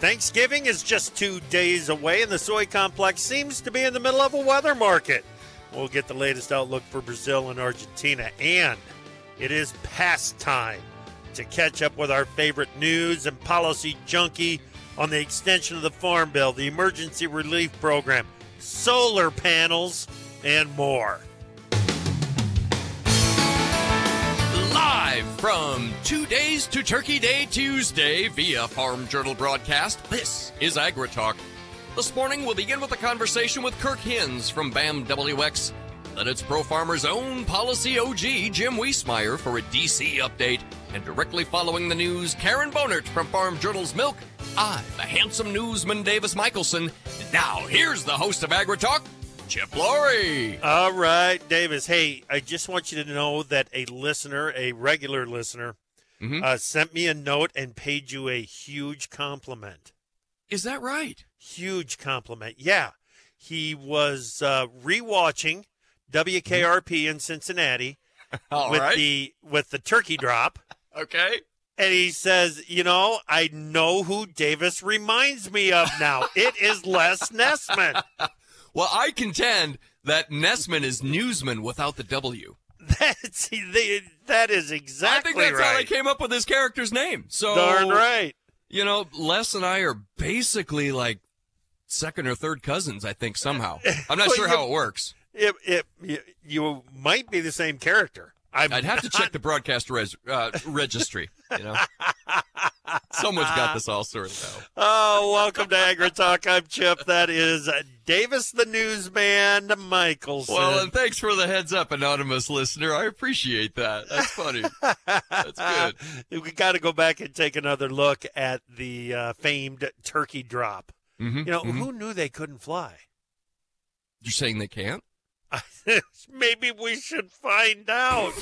Thanksgiving is just two days away, and the soy complex seems to be in the middle of a weather market. We'll get the latest outlook for Brazil and Argentina, and it is past time to catch up with our favorite news and policy junkie on the extension of the Farm Bill, the Emergency Relief Program, solar panels, and more. Live from two days to Turkey Day Tuesday via Farm Journal broadcast, this is Agri Talk. This morning we'll begin with a conversation with Kirk Hinz from BAM WX. Then it's Pro Farmer's own policy OG, Jim Wiesemeyer, for a DC update. And directly following the news, Karen Bohnert from Farm Journal's Milk. I'm the handsome newsman Davis Michaelson. Now here's the host of Agri Talk, Chip Flory. All right, Davis. Hey, I just want you to know that a listener, a regular listener, Mhm. uh, sent me a note and paid you a huge compliment. Is that right? Huge compliment. Yeah. He was uh, rewatching WKRP in Cincinnati All with right. the with the turkey drop. okay. And he says, you know, I know who Davis reminds me of now. it is Les Nessman. Well, I contend that Nessman is newsman without the W. That's the, that is exactly I think that's how they came up with his character's name. So Darn right. You know, Les and I are basically like second or third cousins. I think somehow. I'm not Well, sure how it works. It, it, you, you might be the same character. I'm I'd have to check the broadcast res- uh, registry. You know, someone's got this all sorted out. Oh, welcome to Agri Talk. I'm Chip. That is Davis the newsman Michelson. Well, and thanks for the heads up, anonymous listener. I appreciate that. That's funny. That's good. we got to go back and take another look at the uh, famed turkey drop. Mhm, You know, mhm. who knew they couldn't fly? You're saying they can't? Maybe we should find out.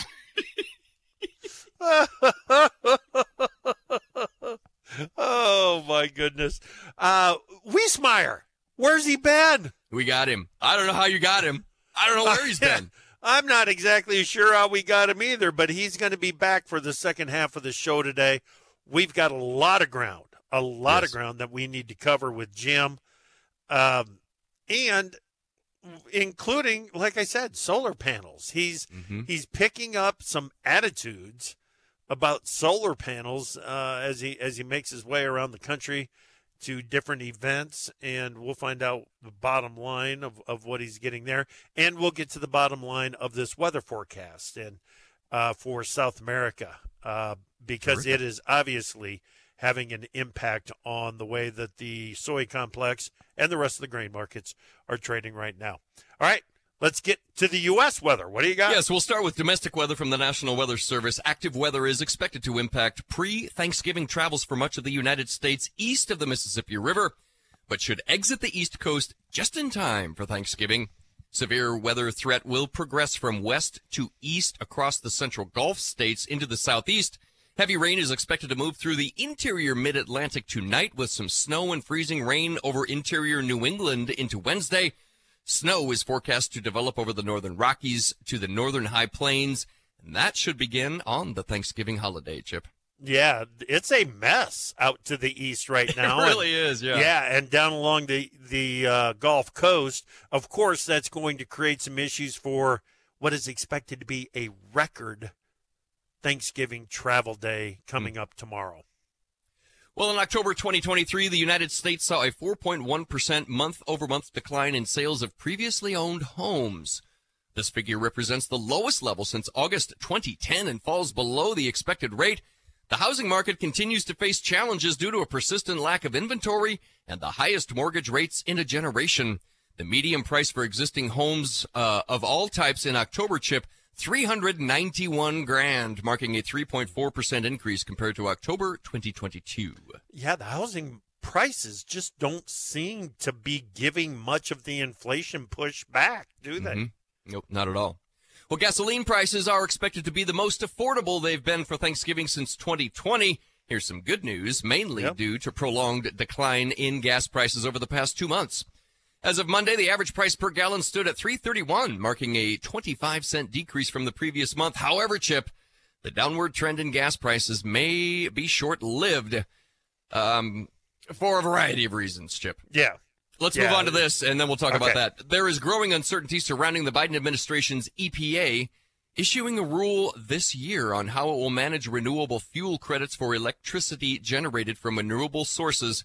oh my goodness. Uh Wiesemeyer, where's he been? We got him. I don't know how you got him. I don't know where he's been. I'm not exactly sure how we got him either, but he's going to be back for the second half of the show today. We've got a lot of ground, a lot Yes. of ground that we need to cover with Jim. Um, and including, like I said, solar panels. He's Mhm. he's picking up some attitudes about solar panels uh, as he as he makes his way around the country to different events, and we'll find out the bottom line of, of what he's getting there, and we'll get to the bottom line of this weather forecast and uh, for South America uh, because it is obviously having an impact on the way that the soy complex and the rest of the grain markets are trading right now. All right, let's get to the U.S. weather. What do you got? Yes, we'll start with domestic weather from the National Weather Service. Active weather is expected to impact pre-Thanksgiving travels for much of the United States east of the Mississippi River, but should exit the East Coast just in time for Thanksgiving. Severe weather threat will progress from west to east across the central Gulf states into the southeast. Heavy rain is expected to move through the interior mid-Atlantic tonight with some snow and freezing rain over interior New England into Wednesday. Snow is forecast to develop over the northern Rockies to the northern high plains, and that should begin on the Thanksgiving holiday, Chip. Yeah, it's a mess out to the east right now. it really is, yeah. Yeah, and down along the the uh, Gulf Coast, of course, that's going to create some issues for what is expected to be a record Thanksgiving travel day coming up tomorrow. Well, in October 2023, the United States saw a 4.1% month over month decline in sales of previously owned homes. This figure represents the lowest level since August 2010 and falls below the expected rate. The housing market continues to face challenges due to a persistent lack of inventory and the highest mortgage rates in a generation. The median price for existing homes uh, of all types in October chip 391 grand, marking a 3.4% increase compared to October 2022. Yeah, the housing prices just don't seem to be giving much of the inflation push back, do they? Mhm. Nope, not at all. Well, gasoline prices are expected to be the most affordable they've been for Thanksgiving since 2020. Here's some good news, mainly Yep. due to prolonged decline in gas prices over the past two months. As of Monday, the average price per gallon stood at 331, marking a 25 cent decrease from the previous month. However, Chip, the downward trend in gas prices may be short lived um, for a variety of reasons, Chip. Yeah. Let's Yeah. move on to this, and then we'll talk about that. There is growing uncertainty surrounding the Biden administration's EPA issuing a rule this year on how it will manage renewable fuel credits for electricity generated from renewable sources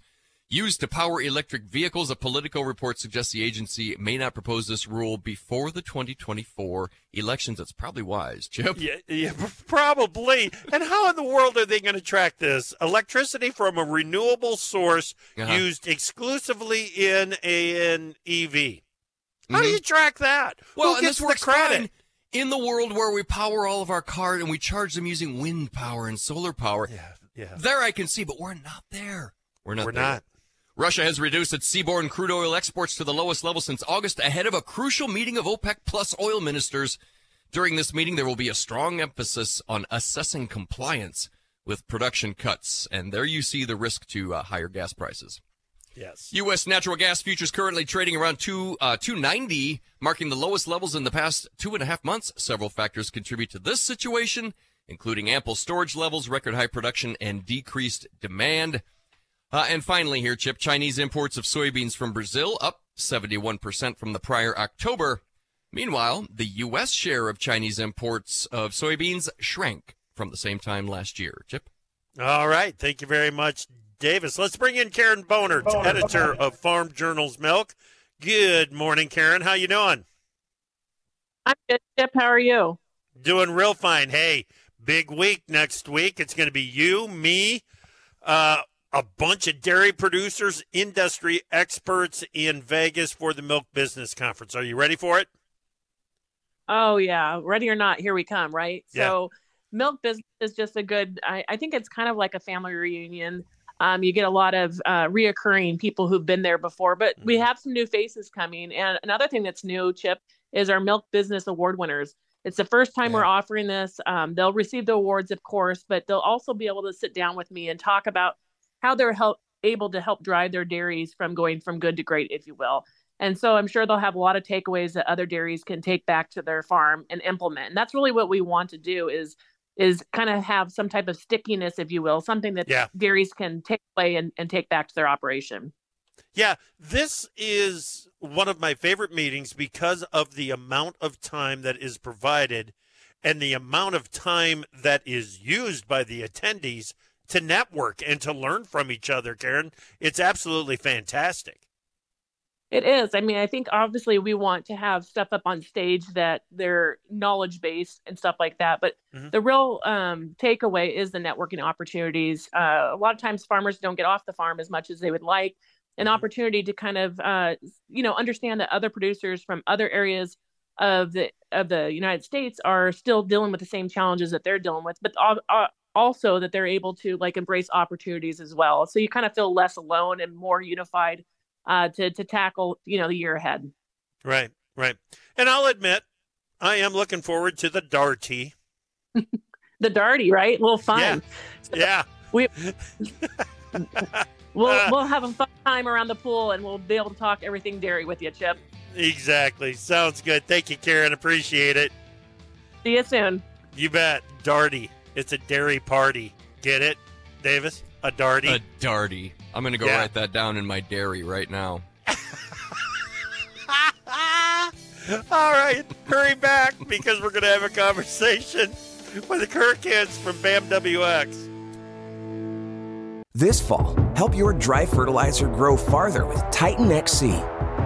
used to power electric vehicles. A Politico report suggests the agency may not propose this rule before the 2024 elections. That's probably wise, Chip. Yeah, yeah, probably. And how in the world are they going to track this? Electricity from a renewable source Uh-huh. used exclusively in an EV. How do Mhm. you track that? Well, Who gets the credit? fine in the world where we power all of our cars and we charge them using wind power and solar power. Yeah, yeah. There I can see, but we're not there. We're not We're there. not. Russia has reduced its seaborne crude oil exports to the lowest level since August ahead of a crucial meeting of OPEC plus oil ministers. During this meeting, there will be a strong emphasis on assessing compliance with production cuts. And there you see the risk to uh, higher gas prices. Yes. U.S. natural gas futures currently trading around two uh, 290, marking the lowest levels in the past two and a half months. Several factors contribute to this situation, including ample storage levels, record high production, and decreased demand. Uh, and finally, here, Chip, Chinese imports of soybeans from Brazil up 71% from the prior October. Meanwhile, the U.S. share of Chinese imports of soybeans shrank from the same time last year. Chip? All right. Thank you very much, Davis. Let's bring in Karen Bohnert, editor of Farm Journal's Milk. Good morning, Karen. How you doing? I'm good, Chip. How are you? Doing real fine. Hey, big week next week. It's going to be you, me, uh, a bunch of dairy producers, industry experts in Vegas for the Milk Business Conference. Are you ready for it? Oh yeah, ready or not, here we come. Right. Yeah. So, milk business is just a good. I, I think it's kind of like a family reunion. Um, you get a lot of uh, reoccurring people who've been there before, but we Mhm. have some new faces coming. And another thing that's new, Chip, is our Milk Business Award winners. It's the first time Yeah. we're offering this. Um, they'll receive the awards, of course, but they'll also be able to sit down with me and talk about how they're help able to help drive their dairies from going from good to great, if you will. And so I'm sure they'll have a lot of takeaways that other dairies can take back to their farm and implement. And that's really what we want to do is is kind of have some type of stickiness, if you will, something that Yeah. dairies can take away and, and take back to their operation. Yeah, this is one of my favorite meetings because of the amount of time that is provided and the amount of time that is used by the attendees to network and to learn from each other, Karen. It's absolutely fantastic. It is. I mean, I think obviously we want to have stuff up on stage that they're knowledge based and stuff like that. But Mhm. the real um, takeaway is the networking opportunities. Uh, a lot of times farmers don't get off the farm as much as they would like. An Mhm. opportunity to kind of, uh, you know, understand that other producers from other areas of the of the United States are still dealing with the same challenges that they're dealing with, but also that they're able to like embrace opportunities as well. So you kind of feel less alone and more unified uh, to to tackle you know the year ahead. Right, right. And I'll admit, I am looking forward to the Darty. The Darty, right? A little fun. Yeah. yeah. We'll Ah. we'll have a fun time around the pool, and we'll be able to talk everything dairy with you, Chip. Exactly. Sounds good. Thank you, Karen. Appreciate it. See you soon. You bet. Darty. It's a dairy party. Get it, Davis? A Darty. A darty. I'm going to go Yeah. write that down in my dairy right now. All right, hurry back because we're going to have a conversation with the Kirk Hinz from BAM WX. This fall, help your dry fertilizer grow farther with Titan XC.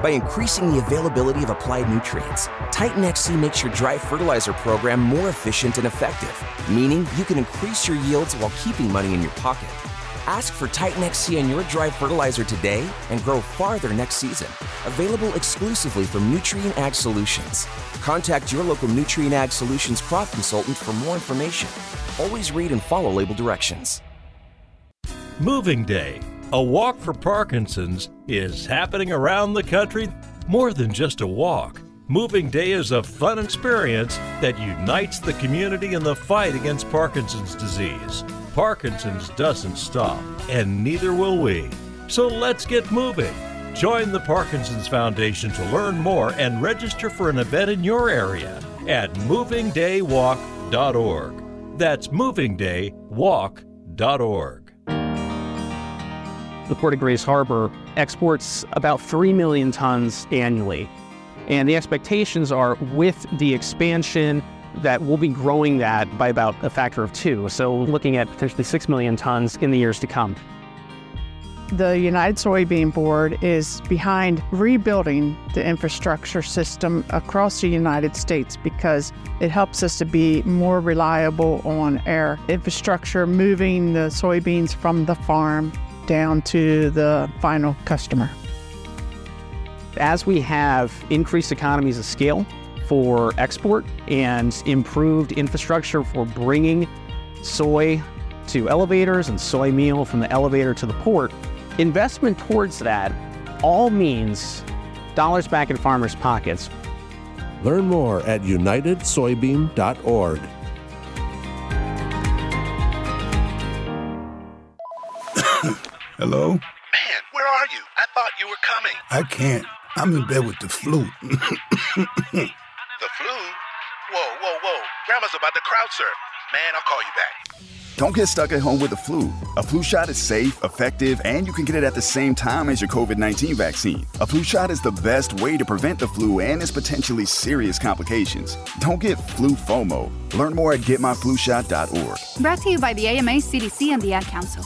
By increasing the availability of applied nutrients, Titan XC makes your dry fertilizer program more efficient and effective, meaning you can increase your yields while keeping money in your pocket. Ask for Titan XC on your dry fertilizer today and grow farther next season. Available exclusively from Nutrien Ag Solutions. Contact your local Nutrien Ag Solutions crop consultant for more information. Always read and follow label directions. Moving Day, a walk for Parkinson's, is happening around the country. More than just a walk, Moving Day is a fun experience that unites the community in the fight against Parkinson's disease. Parkinson's doesn't stop, and neither will we. So let's get moving. Join the Parkinson's Foundation to learn more and register for an event in your area at movingdaywalk.org. That's movingdaywalk.org. The Port of Grays Harbor exports about 3 million tons annually. And the expectations are with the expansion that we'll be growing that by about a factor of two. So looking at potentially 6 million tons in the years to come. The United Soybean Board is behind rebuilding the infrastructure system across the United States because it helps us to be more reliable on our infrastructure, moving the soybeans from the farm down to the final customer. As we have increased economies of scale for export and improved infrastructure for bringing soy to elevators and soy meal from the elevator to the port, Investment towards that all means dollars back in farmers' pockets. Learn more at unitedsoybean.org. Hello? Man, where are you? I thought you were coming. I can't. I'm in bed with the flu. the flu? Whoa, whoa, whoa. Grandma's about to crowd surf. Man, I'll call you back. Don't get stuck at home with the flu. A flu shot is safe, effective, and you can get it at the same time as your COVID 19 vaccine. A flu shot is the best way to prevent the flu and its potentially serious complications. Don't get flu FOMO. Learn more at getmyflushot.org. Brought to you by the AMA, CDC, and the Ad Council.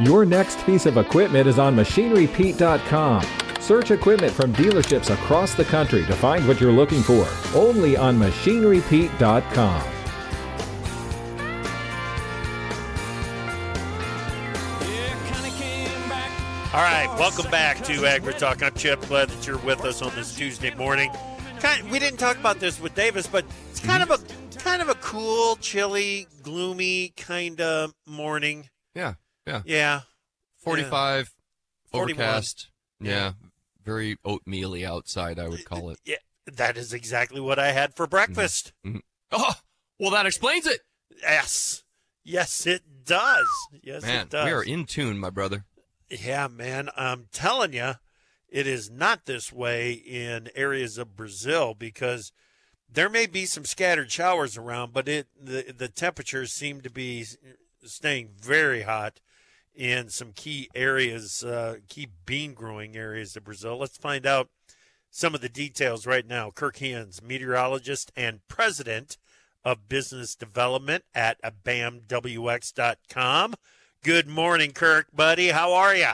Your next piece of equipment is on MachineryPete.com. Search equipment from dealerships across the country to find what you're looking for. Only on MachineryPete.com. All right, welcome back to Agri Talk. I'm Chip. Glad that you're with us on this Tuesday morning. Kind of, we didn't talk about this with Davis, but it's kind mm-hmm. of a kind of a cool, chilly, gloomy kind of morning. Yeah. Yeah. Yeah. 45, yeah. overcast. Yeah. Very oatmeally outside, I would call it. Yeah. That is exactly what I had for breakfast. Mm-hmm. Oh, well, that explains it. Yes. Yes, it does. Yes, man, it does. We are in tune, my brother. Yeah, man. I'm telling you, it is not this way in areas of Brazil because there may be some scattered showers around, but it the, the temperatures seem to be staying very hot in some key areas, uh, key bean growing areas of Brazil. Let's find out some of the details right now. Kirk Hinz, meteorologist and president of business development at BAMWX.com. Good morning, Kirk, buddy. How are you?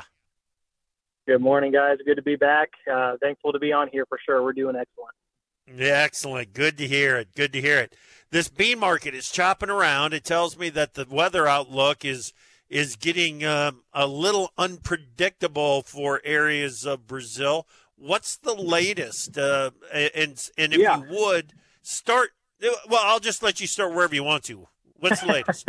Good morning, guys. Good to be back. Uh, thankful to be on here for sure. We're doing excellent. Yeah, excellent. Good to hear it. Good to hear it. This bean market is chopping around. It tells me that the weather outlook is is getting um, a little unpredictable for areas of Brazil. What's the latest? Uh, and and if yeah. you would start, well, I'll just let you start wherever you want to. What's the latest?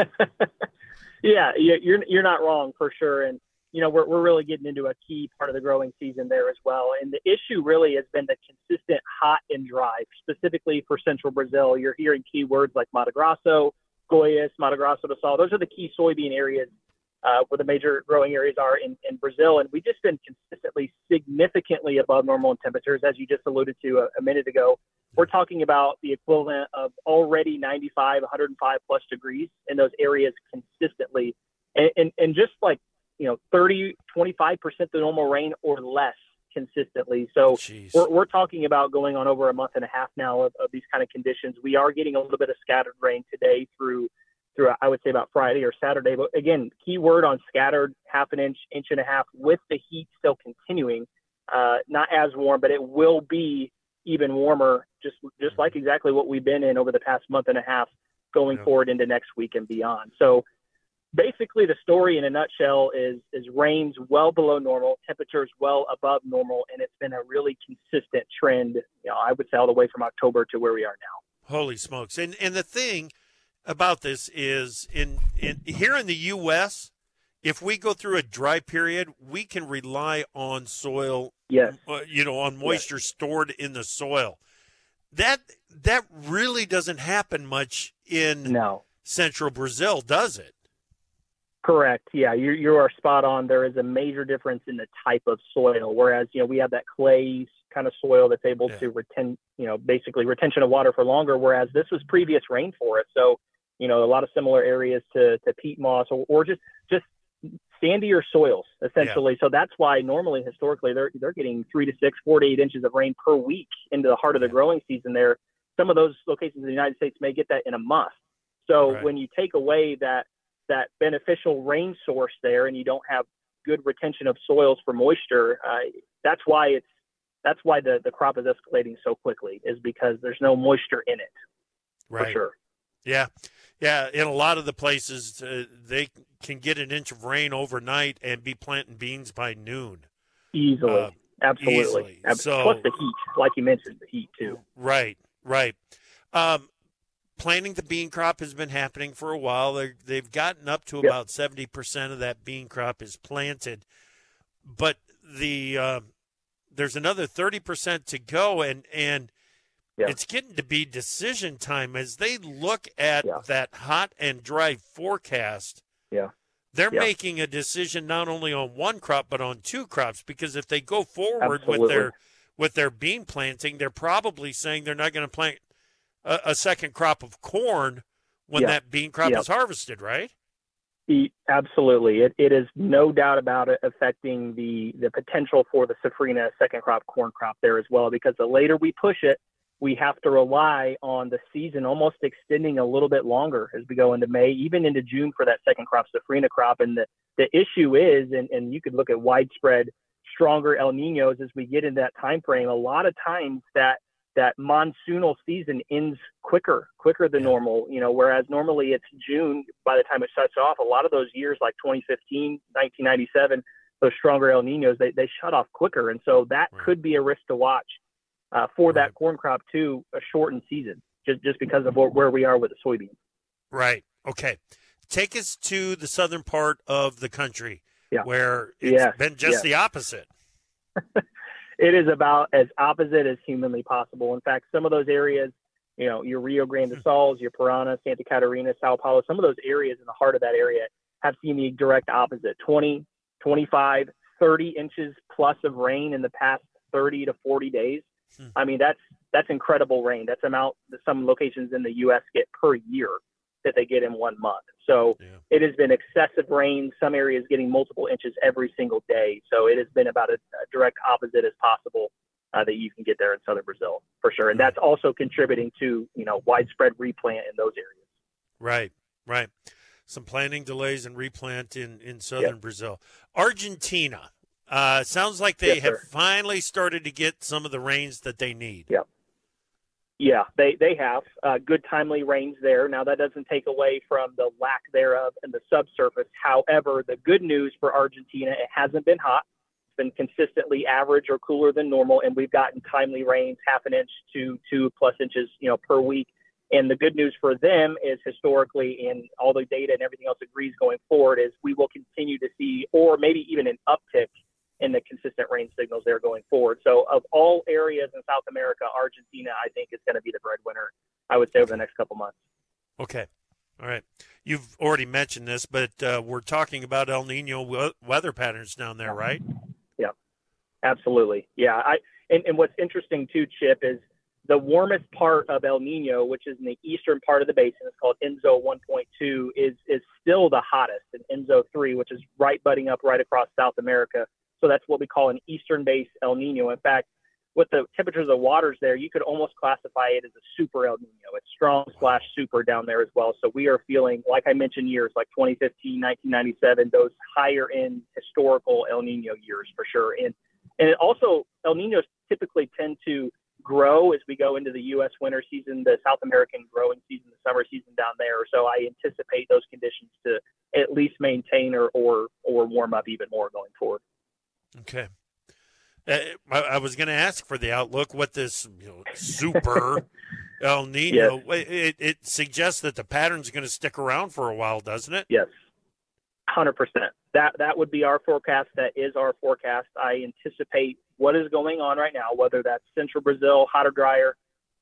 yeah, you're you're not wrong for sure, and you know we're we're really getting into a key part of the growing season there as well. And the issue really has been the consistent hot and dry, specifically for central Brazil. You're hearing keywords like Mato Grosso, Goiás, Mato Grosso do Sul. Those are the key soybean areas uh, where the major growing areas are in, in Brazil. And we've just been consistently significantly above normal in temperatures, as you just alluded to a, a minute ago. We're talking about the equivalent of already 95, 105 plus degrees in those areas consistently. And, and, and just like, you know, 30, 25% the normal rain or less consistently. So we're, we're, talking about going on over a month and a half now of, of these kind of conditions. We are getting a little bit of scattered rain today through through I would say about Friday or Saturday. But again, key word on scattered half an inch, inch and a half with the heat still continuing. Uh, not as warm, but it will be even warmer, just just like exactly what we've been in over the past month and a half, going yeah. forward into next week and beyond. So basically, the story in a nutshell is is rains well below normal, temperatures well above normal, and it's been a really consistent trend. You know, I would say all the way from October to where we are now. Holy smokes! And and the thing about this is in in here in the U.S. If we go through a dry period, we can rely on soil, yes. uh, you know, on moisture yes. stored in the soil. That that really doesn't happen much in no. central Brazil, does it? Correct. Yeah, you you are spot on. There is a major difference in the type of soil. Whereas you know we have that clay kind of soil that's able yeah. to retain, you know, basically retention of water for longer. Whereas this was previous rainforest, so you know a lot of similar areas to to peat moss or, or just just sandier soils essentially. Yeah. So that's why normally historically they're they're getting three to six, four to eight inches of rain per week into the heart of the growing season. There, some of those locations in the United States may get that in a month. So right. when you take away that that beneficial rain source there, and you don't have good retention of soils for moisture, uh, that's why it's that's why the the crop is escalating so quickly is because there's no moisture in it. Right. For sure. Yeah. Yeah, in a lot of the places, uh, they can get an inch of rain overnight and be planting beans by noon. Easily, uh, absolutely. Easily. So, Plus the heat, like you mentioned, the heat too. Right, right. Um, planting the bean crop has been happening for a while. they have gotten up to yep. about seventy percent of that bean crop is planted, but the uh, there's another thirty percent to go, and and yeah. it's getting to be decision time as they look at yeah. that hot and dry forecast. Yeah. They're yeah. making a decision not only on one crop but on two crops because if they go forward Absolutely. with their with their bean planting, they're probably saying they're not going to plant a, a, second crop of corn when that bean crop is harvested, right? Absolutely, it, it is no doubt about it affecting the the potential for the safrinha second crop corn crop there as well. Because the later we push it, we have to rely on the season almost extending a little bit longer as we go into May, even into June for that second crop safrinha crop. And the the issue is, and, and you could look at widespread stronger El Ninos as we get in that time frame. A lot of times that that monsoonal season ends quicker, quicker than normal, you know, whereas normally it's June by the time it shuts off. A lot of those years like 2015, 1997, those stronger El Ninos, they, they shut off quicker. And so that could be a risk to watch uh, for right. that corn crop too, a shortened season, just, just because of where we are with the soybeans. Right. Okay. Take us to the southern part of the country yeah. where it's yes. been just yes. the opposite. it is about as opposite as humanly possible. In fact, some of those areas, you know, your Rio Grande do hmm. Sul, your Parana, Santa Catarina, Sao Paulo, some of those areas in the heart of that area have seen the direct opposite 20, 25, 30 inches plus of rain in the past 30 to 40 days. Hmm. I mean, that's that's incredible rain. That's amount that some locations in the U.S. get per year that they get in one month. So yeah. it has been excessive rain. Some areas getting multiple inches every single day. So it has been about a, a direct opposite as possible uh, that you can get there in southern Brazil for sure. And that's also contributing to you know widespread replant in those areas. Right, right. Some planting delays and replant in in southern yep. Brazil. Argentina. Uh, sounds like they yes, have sir. finally started to get some of the rains that they need. Yep. Yeah, they they have uh, good timely rains there. Now that doesn't take away from the lack thereof in the subsurface. However, the good news for Argentina, it hasn't been hot. It's been consistently average or cooler than normal, and we've gotten timely rains, half an inch to two plus inches, you know, per week. And the good news for them is historically, and all the data and everything else agrees going forward, is we will continue to see, or maybe even an uptick and the consistent rain signals there going forward. So, of all areas in South America, Argentina, I think, is going to be the breadwinner, I would say, over the next couple months. Okay. All right. You've already mentioned this, but uh, we're talking about El Nino weather patterns down there, right? Yeah, absolutely. Yeah. I and, and what's interesting too, Chip, is the warmest part of El Nino, which is in the eastern part of the basin, it's called ENSO 1.2, is is still the hottest in ENSO 3, which is right butting up right across South America. So that's what we call an eastern base El Nino. In fact, with the temperatures of the waters there, you could almost classify it as a super El Nino. It's strong slash super down there as well. So we are feeling, like I mentioned, years like 2015, 1997, those higher end historical El Nino years for sure. And and it also El Ninos typically tend to grow as we go into the U.S. winter season, the South American growing season, the summer season down there. So I anticipate those conditions to at least maintain or or, or warm up even more going forward. Okay. Uh, I, I, was going to ask for the outlook, what this you know, super El Nino. It, it suggests that the pattern's going to stick around for a while, doesn't it? Yes, hundred percent. That that would be our forecast. That is our forecast. I anticipate what is going on right now, whether that's central Brazil, hotter, drier,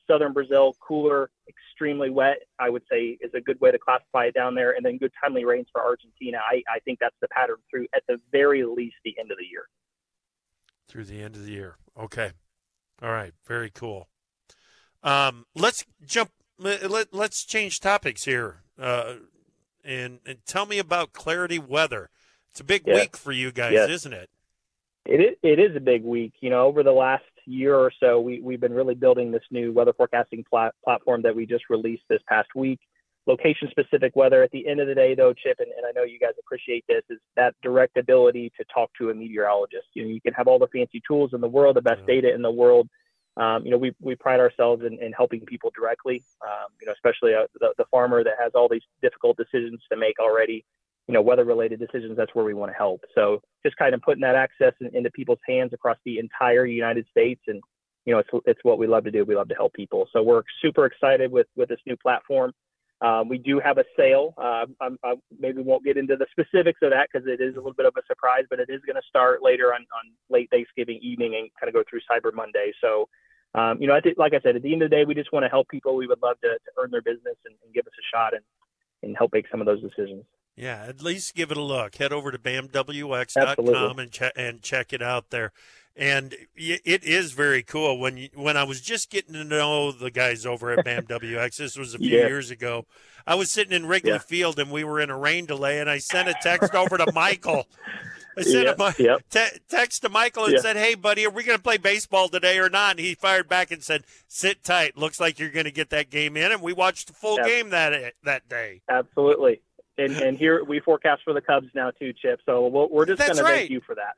southern Brazil, cooler, extremely wet. I would say is a good way to classify it down there, and then good timely rains for Argentina. I, I think that's the pattern through at the very least the end of the year. Through the end of the year. Okay. All right. Very cool. Um, let's jump. Let, let's change topics here. Uh, and, and tell me about Clarity Weather. It's a big week for you guys, Yes. isn't it? It is, it is a big week. You know, over the last year or so, we, we've been really building this new weather forecasting plat- platform that we just released this past week. Location specific weather. At the end of the day, though, Chip, and, and I know you guys appreciate this, is that direct ability to talk to a meteorologist. You know, you can have all the fancy tools in the world, the best data in the world. Um, you know, we, we pride ourselves in, in helping people directly, um, you know, especially uh, the, the farmer that has all these difficult decisions to make already you know, weather related decisions, that's where we want to help. So just kind of putting that access in, into people's hands across the entire United States. And, you know, it's, it's what we love to do. We love to help people. So we're super excited with, with this new platform. Um, we do have a sale. Uh, I maybe won't get into the specifics of that because it is a little bit of a surprise, but it is going to start later on, on late Thanksgiving evening and kind of go through Cyber Monday. So, um, you know, I like I said, at the end of the day, we just want to help people. We would love to, to earn their business and, and give us a shot and, and help make some of those decisions. Yeah, at least give it a look. Head over to bamwx.com Absolutely. and check and check it out there. And it is very cool when you, when I was just getting to know the guys over at BAMWX. this was a few Yeah. years ago. I was sitting in Wrigley Yeah. Field and we were in a rain delay, and I sent a text over to Michael. I sent Yep, a yep. te- text to Michael and said, "Hey, buddy, are we going to play baseball today or not?" And he fired back and said, "Sit tight. Looks like you're going to get that game in." And we watched the full Yep. game that that day. Absolutely. And, and here we forecast for the Cubs now too, Chip. So we'll, we're just going to thank you for that.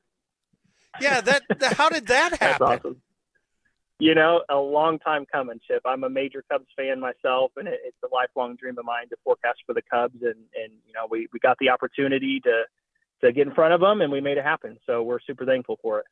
Yeah, that. how did that happen? That's awesome. You know, a long time coming, Chip. I'm a major Cubs fan myself, and it, it's a lifelong dream of mine to forecast for the Cubs. And, and you know, we, we got the opportunity to to get in front of them, and we made it happen. So we're super thankful for it.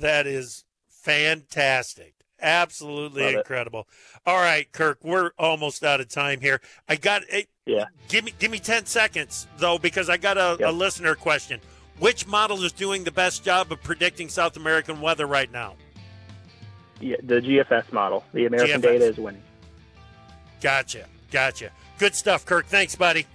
That is fantastic. Absolutely Love it. incredible. All right, Kirk, we're almost out of time here. I got it. Yeah. Give me give me 10 seconds though because I got a, a listener question. Which model is doing the best job of predicting South American weather right now? Yeah, the GFS model, the American GFS. data is winning. Gotcha. Gotcha. Good stuff, Kirk. Thanks, buddy.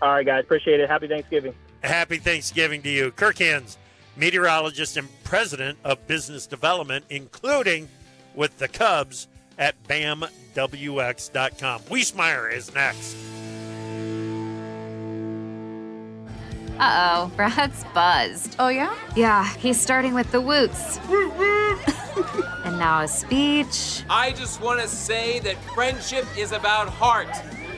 All right, guys, appreciate it. Happy Thanksgiving. Happy Thanksgiving to you. Kirk Hinz, meteorologist and president of business development, including with the Cubs at BAMWX.com. Wiesemeyer is next. Uh oh, Brad's buzzed. Oh, yeah? Yeah, he's starting with the woots. and now a speech. I just want to say that friendship is about heart,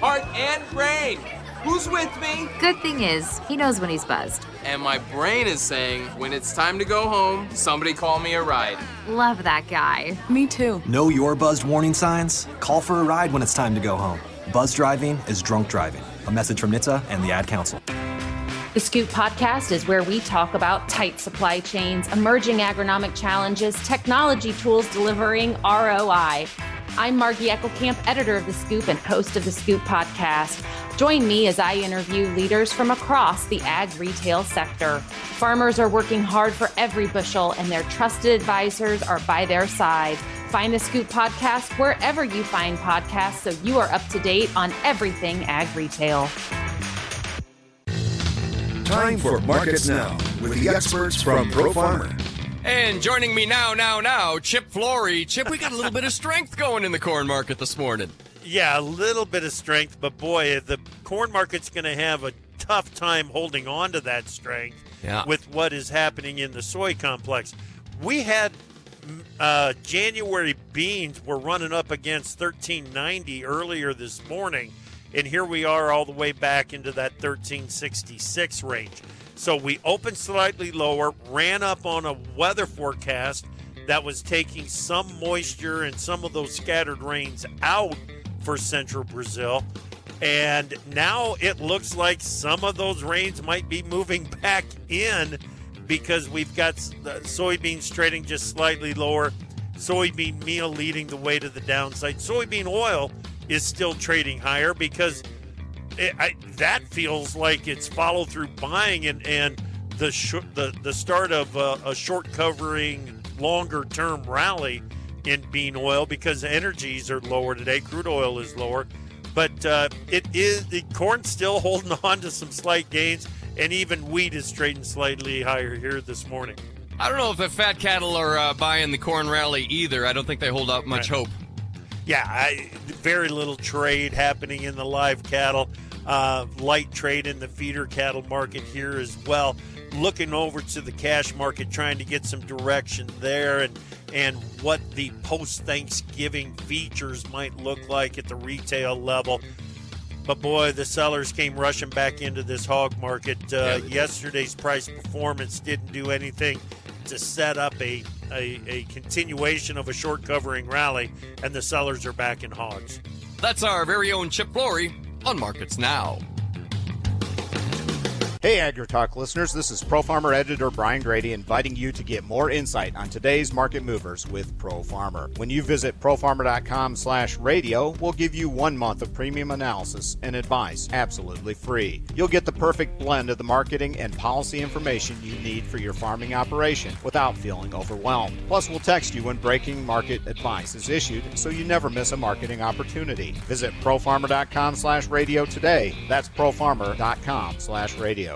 heart and brain. Who's with me? Good thing is, he knows when he's buzzed. And my brain is saying, when it's time to go home, somebody call me a ride. Love that guy. Me too. Know your buzzed warning signs? Call for a ride when it's time to go home. Buzz driving is drunk driving. A message from NHTSA and the Ad Council. The Scoop podcast is where we talk about tight supply chains, emerging agronomic challenges, technology tools delivering ROI. I'm Margie Eckelkamp, editor of The Scoop and host of The Scoop podcast. Join me as I interview leaders from across the ag retail sector. Farmers are working hard for every bushel, and their trusted advisors are by their side. Find The Scoop podcast wherever you find podcasts so you are up to date on everything ag retail. Time for Markets Now with the experts from Pro Farmer. And joining me now, now, now, Chip Flory. Chip, we got a little bit of strength going in the corn market this morning. Yeah, a little bit of strength, but boy, the corn market's going to have a tough time holding on to that strength Yeah. with what is happening in the soy complex. We had mm, uh, January beans were running up against 1390 earlier this morning, and here we are all the way back into that 1366 range. So we opened slightly lower, ran up on a weather forecast that was taking some moisture and some of those scattered rains out for central Brazil. And now it looks like some of those rains might be moving back in because we've got soybeans trading just slightly lower. Soybean meal leading the way to the downside. Soybean oil is still trading higher because it, I, that feels like it's follow through buying and and the sh- the the start of a, a short covering longer term rally in bean oil because energies are lower today. Crude oil is lower, but uh, it is the corn still holding on to some slight gains, and even wheat is trading slightly higher here this morning. I don't know if the fat cattle are uh, buying the corn rally either. I don't think they hold out much right. hope. Yeah, I, very little trade happening in the live cattle. Uh, light trade in the feeder cattle market here as well. Looking over to the cash market, trying to get some direction there, and and what the post Thanksgiving features might look like at the retail level. But boy, the sellers came rushing back into this hog market. Uh, yeah, yesterday's price performance didn't do anything to set up a, a, a continuation of a short covering rally, and the sellers are back in hogs. That's our very own Chip Flory on Markets Now. Hey, AgriTalk listeners, this is Pro Farmer editor Brian Grete inviting you to get more insight on today's market movers with Pro Farmer. When you visit profarmer.com slash radio, we'll give you one month of premium analysis and advice absolutely free. You'll get the perfect blend of the marketing and policy information you need for your farming operation without feeling overwhelmed. Plus, we'll text you when breaking market advice is issued so you never miss a marketing opportunity. Visit profarmer.com slash radio today. That's profarmer.com slash radio.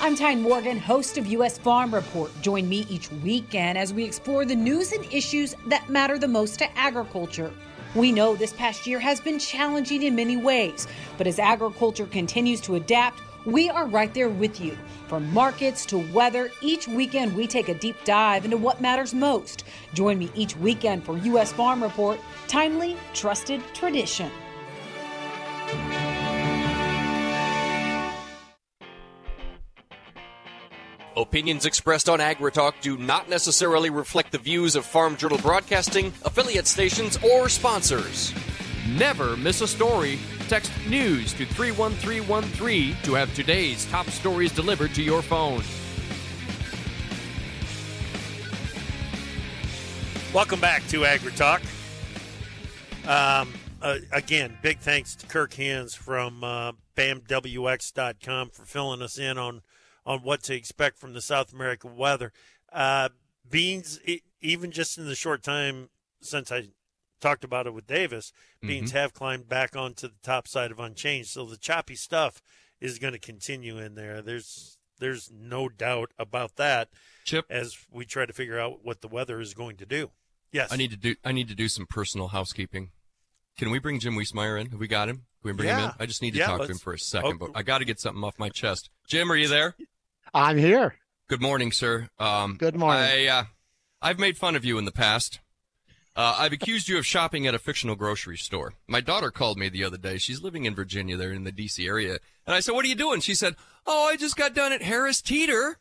I'm Tyne Morgan, host of U.S. Farm Report. Join me each weekend as we explore the news and issues that matter the most to agriculture. We know this past year has been challenging in many ways, but as agriculture continues to adapt, we are right there with you. From markets to weather, each weekend we take a deep dive into what matters most. Join me each weekend for U.S. Farm Report, timely, trusted tradition. Opinions expressed on AgriTalk do not necessarily reflect the views of Farm Journal Broadcasting, affiliate stations, or sponsors. Never miss a story. Text news to 31313 to have today's top stories delivered to your phone. Welcome back to AgriTalk. Um, uh, again, big thanks to Kirk Hinz from uh, BAMWX.com for filling us in on on what to expect from the South American weather. Uh, beans, even just in the short time since I talked about it with Davis, beans mm-hmm. have climbed back onto the top side of unchanged. So the choppy stuff is going to continue in there. There's there's no doubt about that. Chip, as we try to figure out what the weather is going to do. Yes, I need to do I need to do some personal housekeeping. Can we bring Jim Wiesemeyer in? Have we got him? Can we bring yeah. him in? I just need to yeah, talk to him for a second, oh, but I got to get something off my chest. Jim, are you there? I'm here. Good morning, sir. Um, Good morning. I, uh, I've made fun of you in the past. Uh, I've accused you of shopping at a fictional grocery store. My daughter called me the other day. She's living in Virginia, there in the D.C. area. And I said, What are you doing? She said, Oh, I just got done at Harris Teeter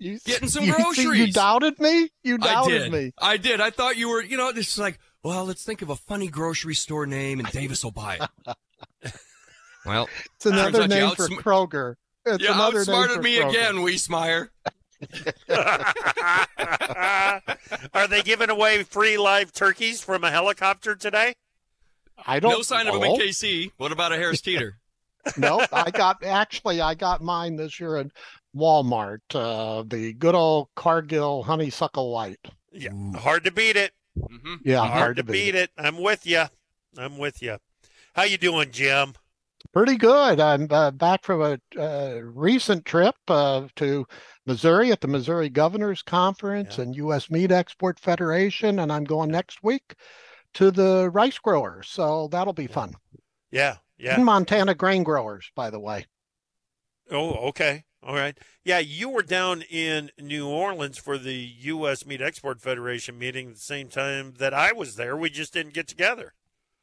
you, getting some you, groceries. You doubted me? You doubted I did. me. I did. I thought you were, you know, this is like, well, let's think of a funny grocery store name and Davis will buy it. well, it's another name for Kroger. It's you outsmarted me Kroger. again, Wiesemeyer. Are they giving away free live turkeys from a helicopter today? I don't. No sign know. of them in KC. What about a Harris Teeter? no, I got actually I got mine this year at Walmart. Uh, the good old Cargill honeysuckle white. Yeah, hard to beat it. Mm-hmm. Yeah, hard, hard to, beat, beat it. it. I'm with you. I'm with you. How you doing, Jim? Pretty good. I'm uh, back from a uh, recent trip uh, to Missouri at the Missouri Governors Conference yeah. and U.S. Meat Export Federation, and I'm going next week to the rice growers. So that'll be fun. Yeah, yeah. And Montana grain growers, by the way. Oh, okay. All right. Yeah, you were down in New Orleans for the U.S. Meat Export Federation meeting at the same time that I was there. We just didn't get together.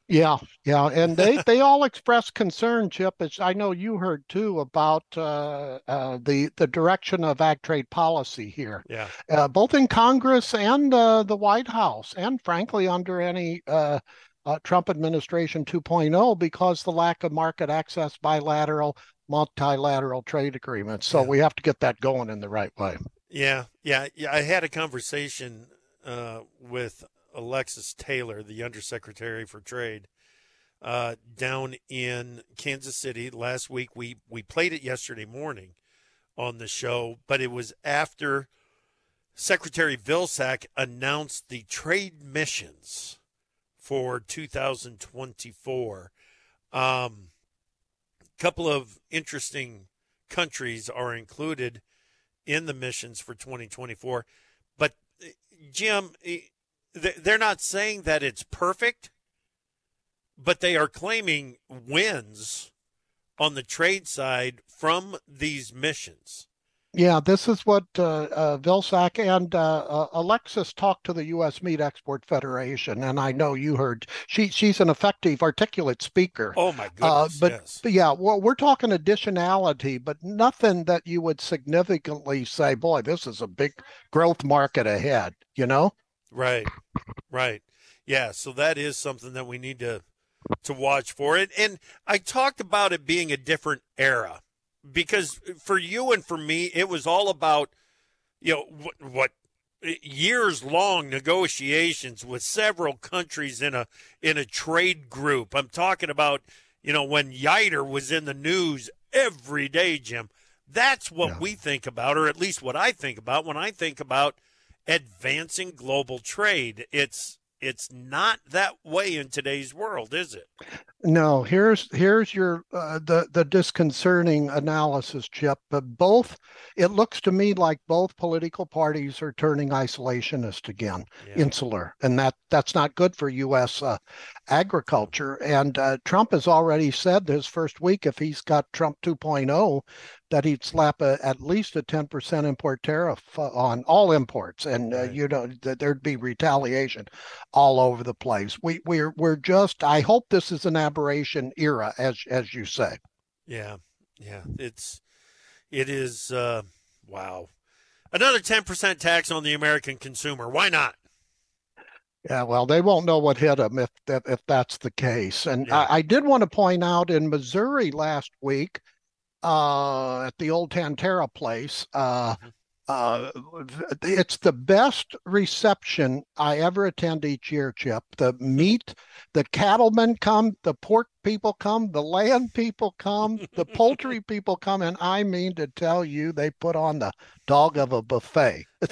Yeah, yeah, and they they all expressed concern, Chip. As I know you heard too about uh, uh, the the direction of ag trade policy here. Yeah, uh, both in Congress and uh, the White House, and frankly under any uh, uh, Trump administration 2.0, because the lack of market access, bilateral, multilateral trade agreements. So yeah. we have to get that going in the right way. Yeah, yeah, yeah. I had a conversation uh, with Alexis Taylor, the Undersecretary for Trade, uh, down in Kansas City last week. We we played it yesterday morning on the show, but it was after Secretary Vilsack announced the trade missions for 2024. A um, couple of interesting countries are included in the missions for 2024. But, Jim, they're not saying that it's perfect, but they are claiming wins on the trade side from these missions. Yeah, this is what uh, uh, Vilsack and uh, uh, Alexis talked to the U.S. Meat Export Federation, and I know you heard she she's an effective, articulate speaker. Oh my uh, goodness! but, yes. but yeah, well, we're talking additionality, but nothing that you would significantly say, "Boy, this is a big growth market ahead." You know? Right, right. Yeah, so that is something that we need to to watch for it. And I talked about it being a different era because for you and for me, it was all about, you know, what, what eh, years long negotiations with several countries in a in a trade group. I'm talking about, you know, when Yiter was in the news every day, Jim. That's what yeah. we think about, or at least what I think about when I think about advancing global trade. It's it's not that way in today's world, is it? No. Here's here's your uh, the the disconcerting analysis, Chip. But both, it looks to me like both political parties are turning isolationist again, yeah. insular, and that that's not good for U.S. Uh, agriculture. And uh, Trump has already said this first week if he's got Trump 2.0, that he'd slap a, at least a 10% import tariff uh, on all imports, and uh, you know that there'd be retaliation all over the place. We we're we're just. I hope this is an aberration era, as as you say. Yeah, yeah. It's it is. Uh, wow, another 10% tax on the American consumer. Why not? Yeah, well, they won't know what hit them if if, if that's the case. And yeah. I, I, did want to point out in Missouri last week, uh, at the old Tan-Tar-A place, uh, mm-hmm. Uh, it's the best reception I ever attend each year. Chip, the meat, the cattlemen come, the pork people come, the land people come, the poultry people come, and I mean to tell you, they put on the dog of a buffet.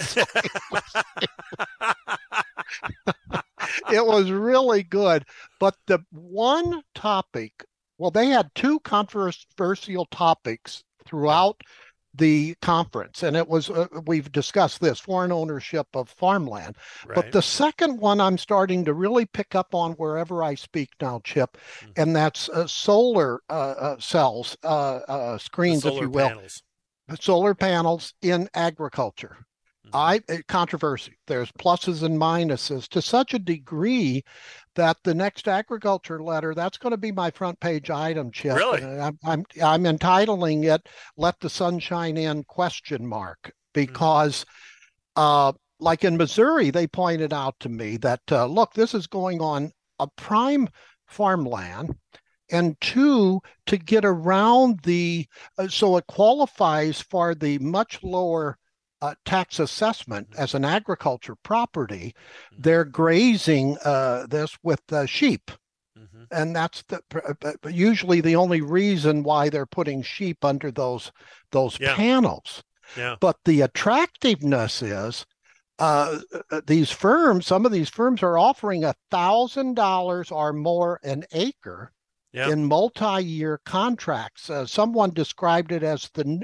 it was really good. But the one topic, well, they had two controversial topics throughout the conference and it was uh, we've discussed this foreign ownership of farmland right. but the second one i'm starting to really pick up on wherever i speak now chip mm-hmm. and that's uh, solar uh, uh cells uh, uh, screens if you will panels. solar panels in agriculture I eh, controversy. There's pluses and minuses to such a degree that the next agriculture letter that's going to be my front page item, Chip. Really, I'm I'm, I'm entitling it "Let the Sunshine In?" question mark mm-hmm. because. Mm-hmm. Uh, like in Missouri, they pointed out to me that uh, look, this is going on a prime farmland, and two, to get around the uh, so it qualifies for the much lower uh, tax assessment as an agriculture property, mm-hmm. they're grazing uh, this with uh, sheep. Mm-hmm. And that's the, uh, usually the only reason why they're putting sheep under those those yeah. panels. Yeah. But the attractiveness is uh, uh, these firms, some of these firms are offering a thousand dollars or more an acre yep. in multi-year contracts. Uh, someone described it as the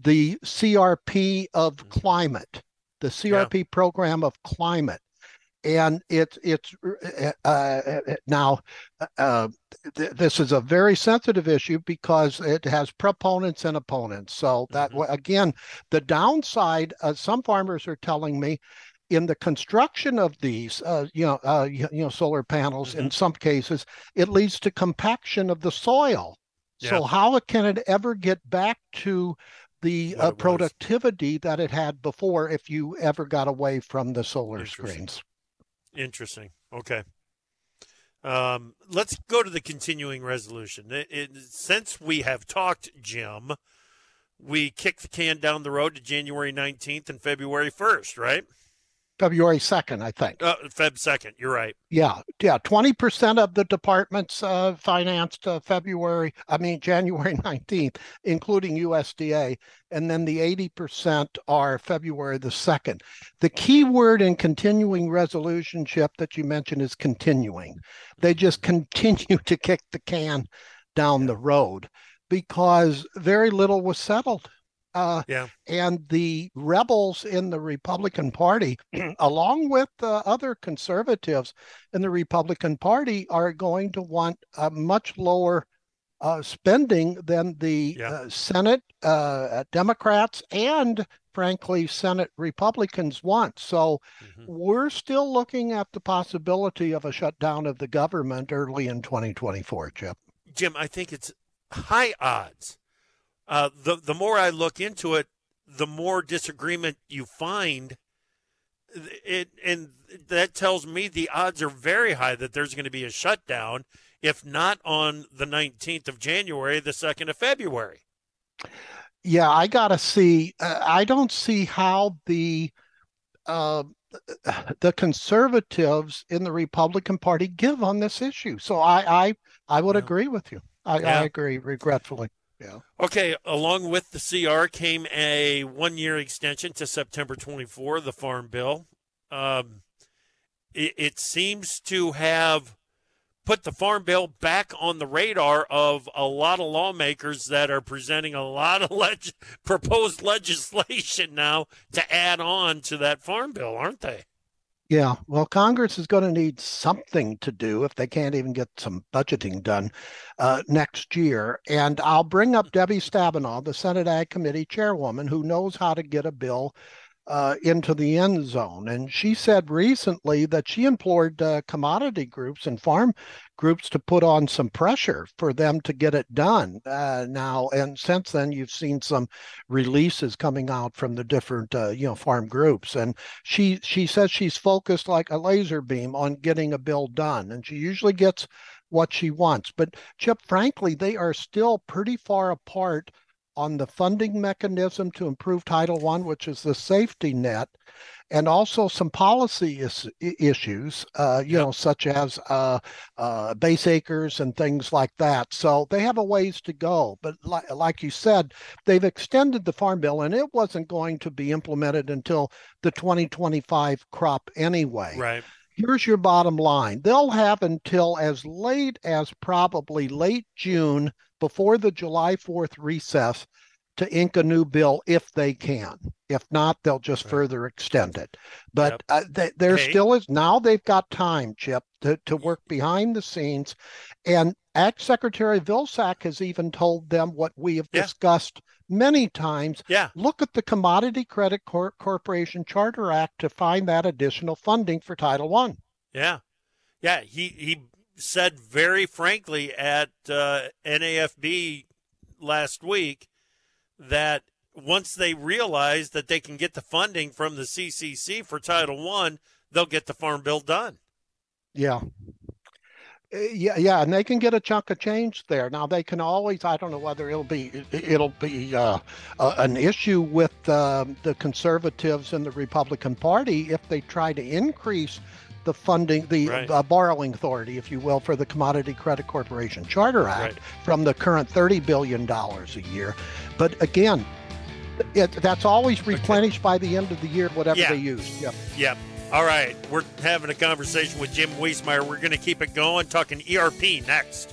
the CRP of mm-hmm. climate, the CRP yeah. program of climate. And it's it's uh, uh, now uh, th- this is a very sensitive issue because it has proponents and opponents. So that mm-hmm. again, the downside, uh, some farmers are telling me in the construction of these, uh, you know, uh, you, know, solar panels, mm-hmm. in some cases, it leads to compaction of the soil. Yeah. So how can it ever get back to the uh, productivity that it had before if you ever got away from the solar screens? Interesting. Okay. Um, let's go to the continuing resolution. It, it, since we have talked, Jim, we kicked the can down the road to January 19th and February 1st, right? February 2nd, I think. Uh, Feb 2nd, you're right. Yeah, yeah. 20% of the departments uh, financed uh, February, I mean, January 19th, including USDA. And then the 80% are February the 2nd. The key word in continuing resolution, Chip, that you mentioned is continuing. They just continue to kick the can down the road because very little was settled. Uh, yeah. And the rebels in the Republican Party, along with uh, other conservatives in the Republican Party, are going to want a much lower uh, spending than the Yeah. uh, Senate uh, Democrats and, frankly, Senate Republicans want. So Mm-hmm. we're still looking at the possibility of a shutdown of the government early in 2024, Chip. Jim, I think it's high odds. Uh, the the more I look into it, the more disagreement you find. It and that tells me the odds are very high that there's going to be a shutdown, if not on the 19th of January, the 2nd of February. Yeah, I gotta see. Uh, I don't see how the uh, the conservatives in the Republican Party give on this issue. So I I I would agree with you. I, Yeah. I agree regretfully. Yeah. Okay, along with the CR came a one year extension to September 24, the Farm Bill. Um, it, it seems to have put the Farm Bill back on the radar of a lot of lawmakers that are presenting a lot of leg- proposed legislation now to add on to that Farm Bill, aren't they? Yeah, well, Congress is going to need something to do if they can't even get some budgeting done uh, next year. And I'll bring up Debbie Stabenow, the Senate Ag Committee chairwoman, who knows how to get a bill uh, into the end zone. And she said recently that she implored uh, commodity groups and farm groups to put on some pressure for them to get it done uh, now. And since then, you've seen some releases coming out from the different, uh, you know, farm groups. And she she says she's focused like a laser beam on getting a bill done, and she usually gets what she wants. But Chip, frankly, they are still pretty far apart on the funding mechanism to improve Title One, which is the safety net, and also some policy is, issues, uh, you know, such as uh, uh, base acres and things like that. So they have a ways to go. But like, like you said, they've extended the Farm Bill, and it wasn't going to be implemented until the 2025 crop anyway. Right. Here's your bottom line. They'll have until as late as probably late June before the July 4th recess to ink a new bill if they can. If not, they'll just further extend it. But uh, th- there Hey. still is now they've got time, Chip, to, to work behind the scenes. And Ag Secretary Vilsack has even told them what we have discussed many times. Yeah. Look at the Commodity Credit Cor- Corporation Charter Act to find that additional funding for Title One. Yeah, yeah. He he said very frankly at uh, NAFB last week that once they realize that they can get the funding from the CCC for Title One, they'll get the farm bill done. Yeah. Uh, Yeah, yeah, and they can get a chunk of change there. Now they can always. I don't know whether it'll be it'll be uh, uh, an issue with um, the conservatives and the Republican Party if they try to increase the funding, the Right. uh, borrowing authority, if you will, for the Commodity Credit Corporation Charter Act from the current thirty billion dollars a year. But again, it, that's always replenished by the end of the year, whatever Yeah. they use. Yep. Yep. All right, we're having a conversation with Jim Wiesemeyer. We're going to keep it going, talking ERP next.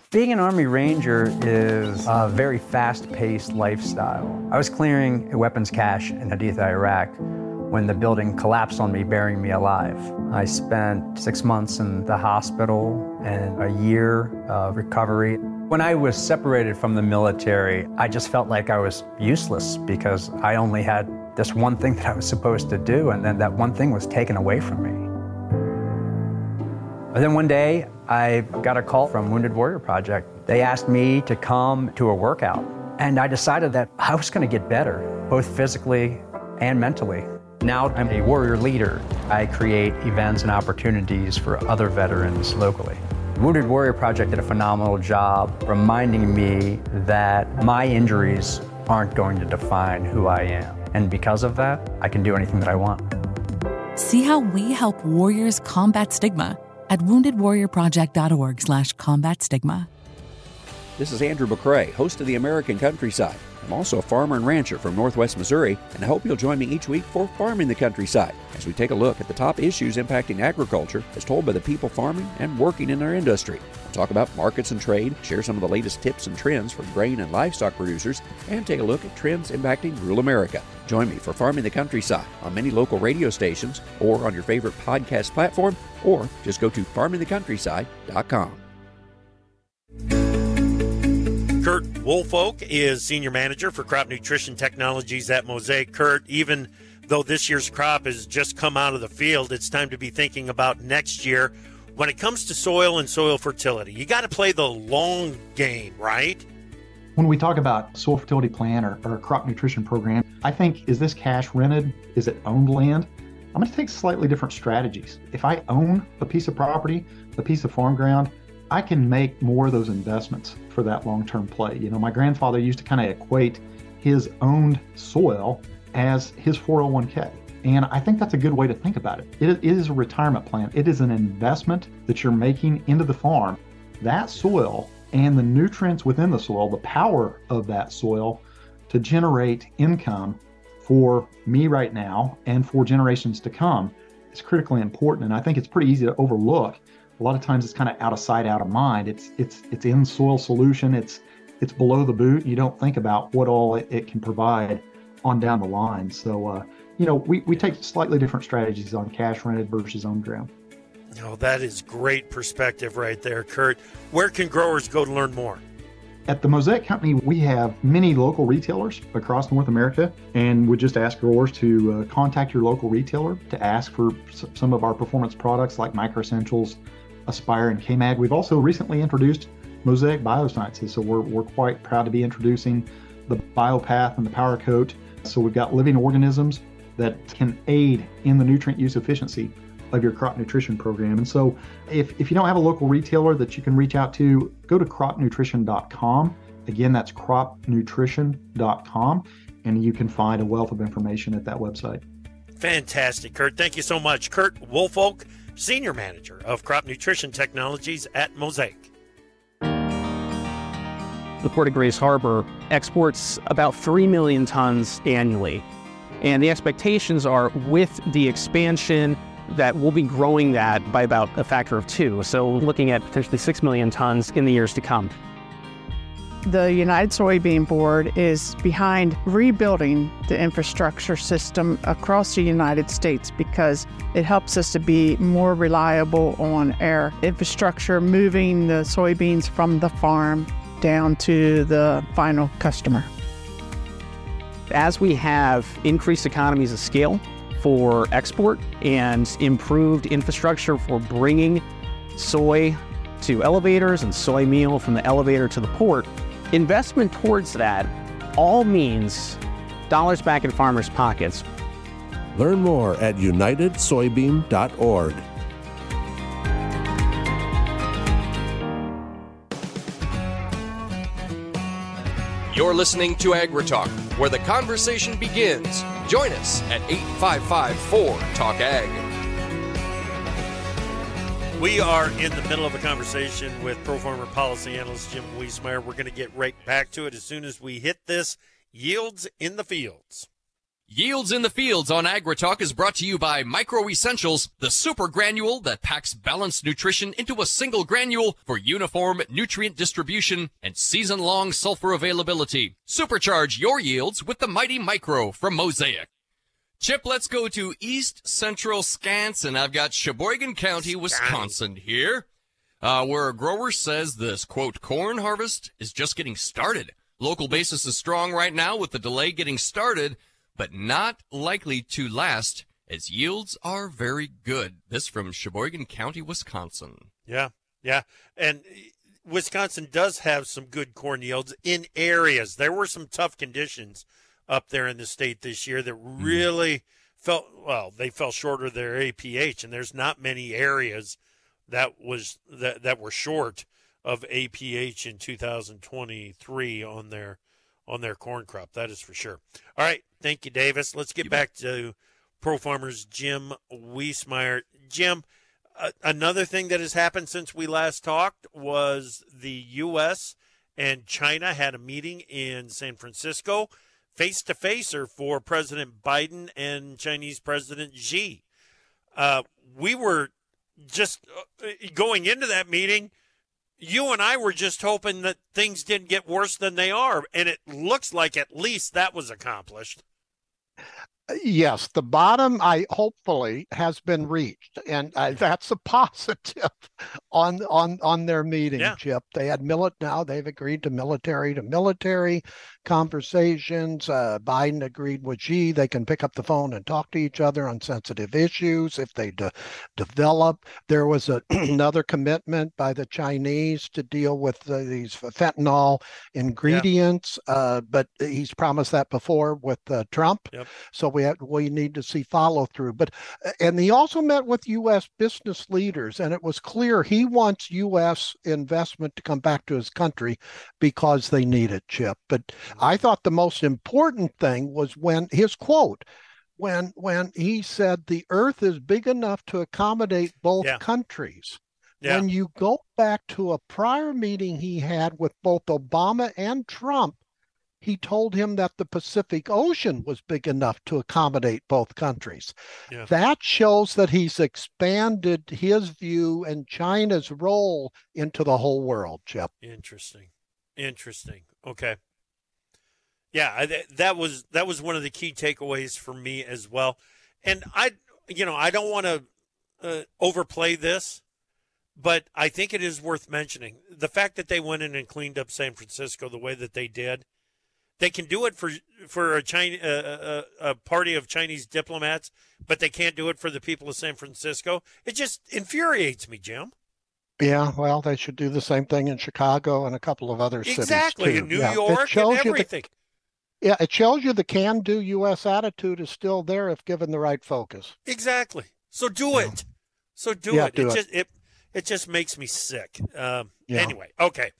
Being an Army Ranger is a very fast paced lifestyle. I was clearing a weapons cache in Haditha, Iraq, when the building collapsed on me, burying me alive. I spent six months in the hospital and a year of recovery. When I was separated from the military, I just felt like I was useless because I only had this one thing that I was supposed to do, and then that one thing was taken away from me. But then one day, I got a call from Wounded Warrior Project. They asked me to come to a workout, and I decided that I was going to get better, both physically and mentally. Now I'm a warrior leader. I create events and opportunities for other veterans locally. Wounded Warrior Project did a phenomenal job reminding me that my injuries aren't going to define who I am. And because of that, I can do anything that I want. See how we help warriors combat stigma at woundedwarriorproject.org slash combat stigma. This is Andrew McCrae, host of the American Countryside. I'm also a farmer and rancher from Northwest Missouri, and I hope you'll join me each week for Farming the Countryside as we take a look at the top issues impacting agriculture as told by the people farming and working in our industry. Talk about markets and trade, share some of the latest tips and trends for grain and livestock producers, and take a look at trends impacting rural America. Join me for Farming the Countryside on many local radio stations or on your favorite podcast platform, or just go to farmingthecountryside.com. Kurt Woolfolk is Senior Manager for Crop Nutrition Technologies at Mosaic. Kurt, even though this year's crop has just come out of the field, it's time to be thinking about next year. When it comes to soil and soil fertility, you got to play the long game, right? When we talk about soil fertility plan or, or crop nutrition program, I think is this cash rented? Is it owned land? I'm going to take slightly different strategies. If I own a piece of property, a piece of farm ground, I can make more of those investments for that long term play. You know, my grandfather used to kind of equate his owned soil as his 401k. And I think that's a good way to think about it. It is a retirement plan, it is an investment that you're making into the farm. That soil and the nutrients within the soil, the power of that soil to generate income for me right now and for generations to come is critically important. And I think it's pretty easy to overlook a lot of times it's kind of out of sight, out of mind. It's it's it's in soil solution. It's it's below the boot. You don't think about what all it, it can provide on down the line. So uh, you know, we, we take slightly different strategies on cash rented versus owned ground. Oh, that is great perspective right there, Kurt. Where can growers go to learn more? At the Mosaic Company, we have many local retailers across North America, and would just ask growers to uh, contact your local retailer to ask for some of our performance products like Micro Essentials, Aspire and KMag. We've also recently introduced Mosaic Biosciences, so we're, we're quite proud to be introducing the BioPath and the Power Coat. So we've got living organisms that can aid in the nutrient use efficiency of your crop nutrition program. And so if, if you don't have a local retailer that you can reach out to, go to cropnutrition.com. Again, that's cropnutrition.com, and you can find a wealth of information at that website. Fantastic, Kurt. Thank you so much. Kurt Woolfolk Senior Manager of Crop Nutrition Technologies at Mosaic. The Port of Grays Harbor exports about 3 million tons annually. And the expectations are with the expansion that we'll be growing that by about a factor of two. So looking at potentially 6 million tons in the years to come. The United Soybean Board is behind rebuilding the infrastructure system across the United States because it helps us to be more reliable on our infrastructure, moving the soybeans from the farm down to the final customer. As we have increased economies of scale for export and improved infrastructure for bringing soy to elevators and soy meal from the elevator to the port, Investment towards that all means dollars back in farmers' pockets. Learn more at unitedsoybean.org. You're listening to AgriTalk, where the conversation begins. Join us at 855 4 Talk Ag. We are in the middle of a conversation with Pro Farmer Policy Analyst Jim Wiesemeyer. We're going to get right back to it as soon as we hit this. Yields in the fields. Yields in the Fields on AgriTalk is brought to you by Micro Essentials, the super granule that packs balanced nutrition into a single granule for uniform nutrient distribution and season-long sulfur availability. Supercharge your yields with the Mighty Micro from Mosaic. Chip, let's go to East Central Wisconsin. I've got Sheboygan County, Wisconsin here. uh, where a grower says this quote, corn harvest is just getting started. Local basis is strong right now with the delay getting started, but not likely to last as yields are very good. This from Sheboygan County, Wisconsin. Yeah, yeah. And Wisconsin does have some good corn yields in areas. There were some tough conditions up there in the state this year that really mm. felt well, they fell short of their APH and there's not many areas that was that that were short of APH in 2023 on their on their corn crop. That is for sure. All right, thank you Davis. Let's get you back bet. to Pro Farmers Jim Wiesemeyer. Jim, uh, another thing that has happened since we last talked was the U.S. and China had a meeting in San Francisco, face to facer for President Biden and Chinese President Xi. Uh, we were just uh, going into that meeting. You and I were just hoping that things didn't get worse than they are, and it looks like at least that was accomplished yes, the bottom, I hopefully has been reached, and uh, that's a positive on on on their meeting. Yeah. Chip, they had millet now. They've agreed to military to military conversations. Uh, Biden agreed with Xi. They can pick up the phone and talk to each other on sensitive issues if they de- develop. There was a, another commitment by the Chinese to deal with these fentanyl ingredients, yeah. uh, but he's promised that before with uh, Trump. Yep. So we have, we need to see follow through. But and he also met with U.S. business leaders, and it was clear he wants U.S. investment to come back to his country because they need it, Chip. But mm-hmm. I thought the most important thing was when his quote when when he said the earth is big enough to accommodate both yeah. countries. Yeah. When you go back to a prior meeting he had with both Obama and Trump, he told him that the Pacific Ocean was big enough to accommodate both countries. Yeah. That shows that he's expanded his view and China's role into the whole world, Chip. Interesting. Interesting. Okay. Yeah, that was that was one of the key takeaways for me as well. And I you know, I don't want to uh, overplay this, but I think it is worth mentioning. The fact that they went in and cleaned up San Francisco the way that they did they can do it for for a China a, a, party of Chinese diplomats, but they can't do it for the people of San Francisco. It just infuriates me, Jim. Yeah, well, they should do the same thing in Chicago and a couple of other exactly, cities Exactly, in New yeah. York and everything. The, yeah, it shows you the can-do U.S. attitude is still there if given the right focus. Exactly. So do yeah. it. So do yeah, it. Do it, it just it it just makes me sick. Um. Anyway, okay.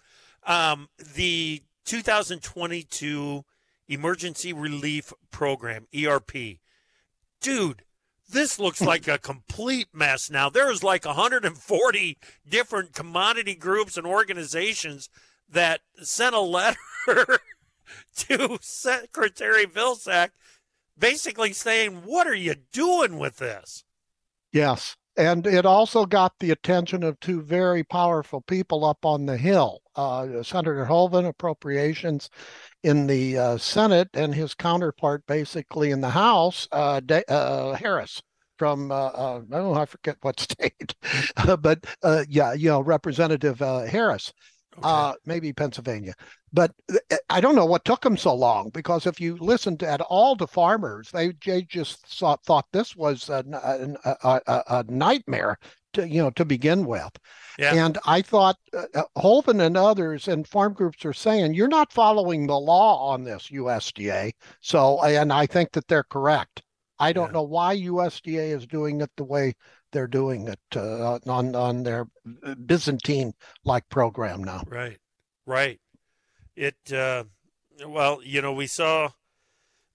Um, the 2022 Emergency Relief Program, ERP. Dude, this looks like a complete mess now. There's like 140 different commodity groups and organizations that sent a letter to Secretary Vilsack basically saying, What are you doing with this? Yes. And it also got the attention of two very powerful people up on the Hill uh, Senator Hoeven, appropriations in the uh, Senate, and his counterpart basically in the House, uh, uh Harris from know I forget what state, but yeah, you know Representative Harris. Okay. Uh, maybe Pennsylvania. But eh, I don't know what took them so long because if you listened at all to farmers, they, they just thought, thought this was a, a, a, a nightmare to you know to begin with. Yeah. And I thought uh, uh and others and farm groups are saying you're not following the law on this USDA. So and I think that they're correct. I don't yeah. know why USDA is doing it the way they're doing it uh, on on their Byzantine like program now. Right, right. It uh, well, you know, we saw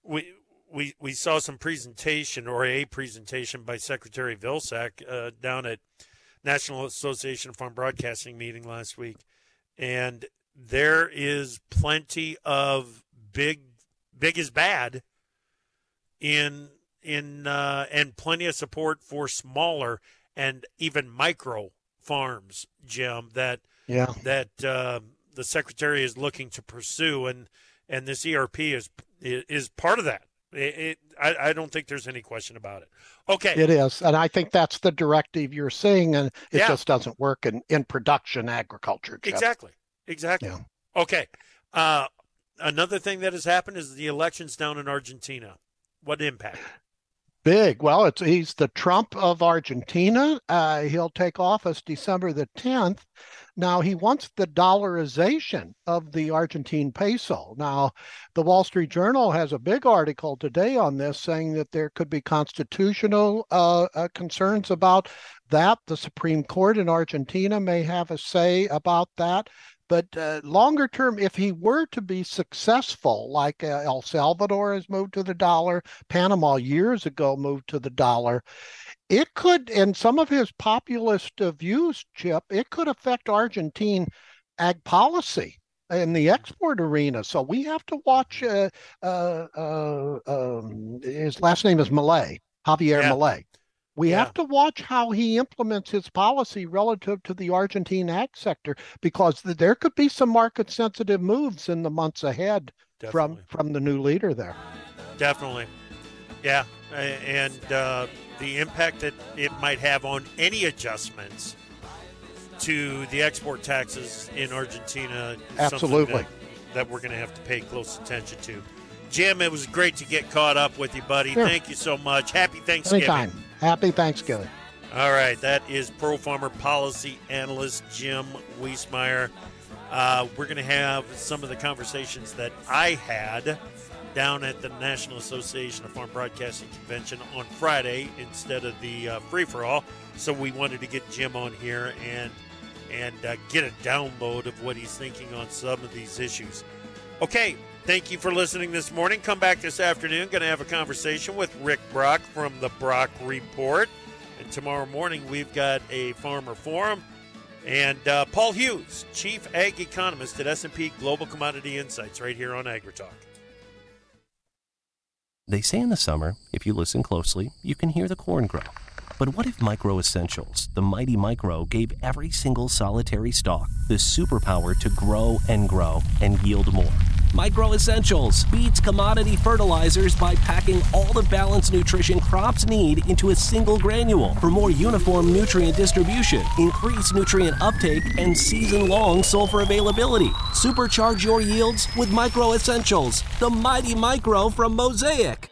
we we we saw some presentation or a presentation by Secretary Vilsack uh, down at National Association of Farm Broadcasting meeting last week, and there is plenty of big big is bad in in uh, and plenty of support for smaller and even micro farms, Jim. That yeah that uh, the secretary is looking to pursue, and and this ERP is is part of that. It, it I, I, don't think there's any question about it. Okay. It is. And I think that's the directive you're seeing, and it yeah. just doesn't work in, in production agriculture. Jeff. Exactly. Exactly. Yeah. Okay. Uh, another thing that has happened is the elections down in Argentina. What impact? Big. Well, it's he's the Trump of Argentina. Uh, he'll take office December the 10th. Now, he wants the dollarization of the Argentine peso. Now, the Wall Street Journal has a big article today on this saying that there could be constitutional uh, uh, concerns about that. The Supreme Court in Argentina may have a say about that. But uh, longer term, if he were to be successful, like uh, El Salvador has moved to the dollar, Panama years ago moved to the dollar, it could, in some of his populist uh, views, Chip, it could affect Argentine ag policy in the export arena. So we have to watch. Uh, uh, uh, um, his last name is Milei, Javier yeah. Milei. We yeah. have to watch how he implements his policy relative to the Argentine ag sector because there could be some market sensitive moves in the months ahead Definitely. from from the new leader there. Definitely, yeah, and uh, the impact that it might have on any adjustments to the export taxes in Argentina. Absolutely. That, that, we're going to have to pay close attention to. Jim, it was great to get caught up with you, buddy. Sure. Thank you so much. Happy Thanksgiving. Anytime. Happy Thanksgiving. All right. That is Pro Farmer Policy Analyst Jim Wiesemeyer. Uh, we're going to have some of the conversations that I had down at the National Association of Farm Broadcasting Convention on Friday instead of the uh, free for all. So we wanted to get Jim on here and and uh, get a download of what he's thinking on some of these issues. Okay, thank you for listening this morning. Come back this afternoon. Going to have a conversation with Rick Brock from the Brock Report. And tomorrow morning we've got a farmer forum. And uh, Paul Hughes, chief ag economist at S&P Global Commodity Insights, right here on AgriTalk. They say in the summer, if you listen closely, you can hear the corn grow. But what if Micro Essentials, the mighty Micro, gave every single solitary stalk the superpower to grow and grow and yield more? Micro Essentials beats commodity fertilizers by packing all the balanced nutrition crops need into a single granule for more uniform nutrient distribution, increased nutrient uptake, and season long sulfur availability. Supercharge your yields with Micro Essentials, the mighty micro from Mosaic.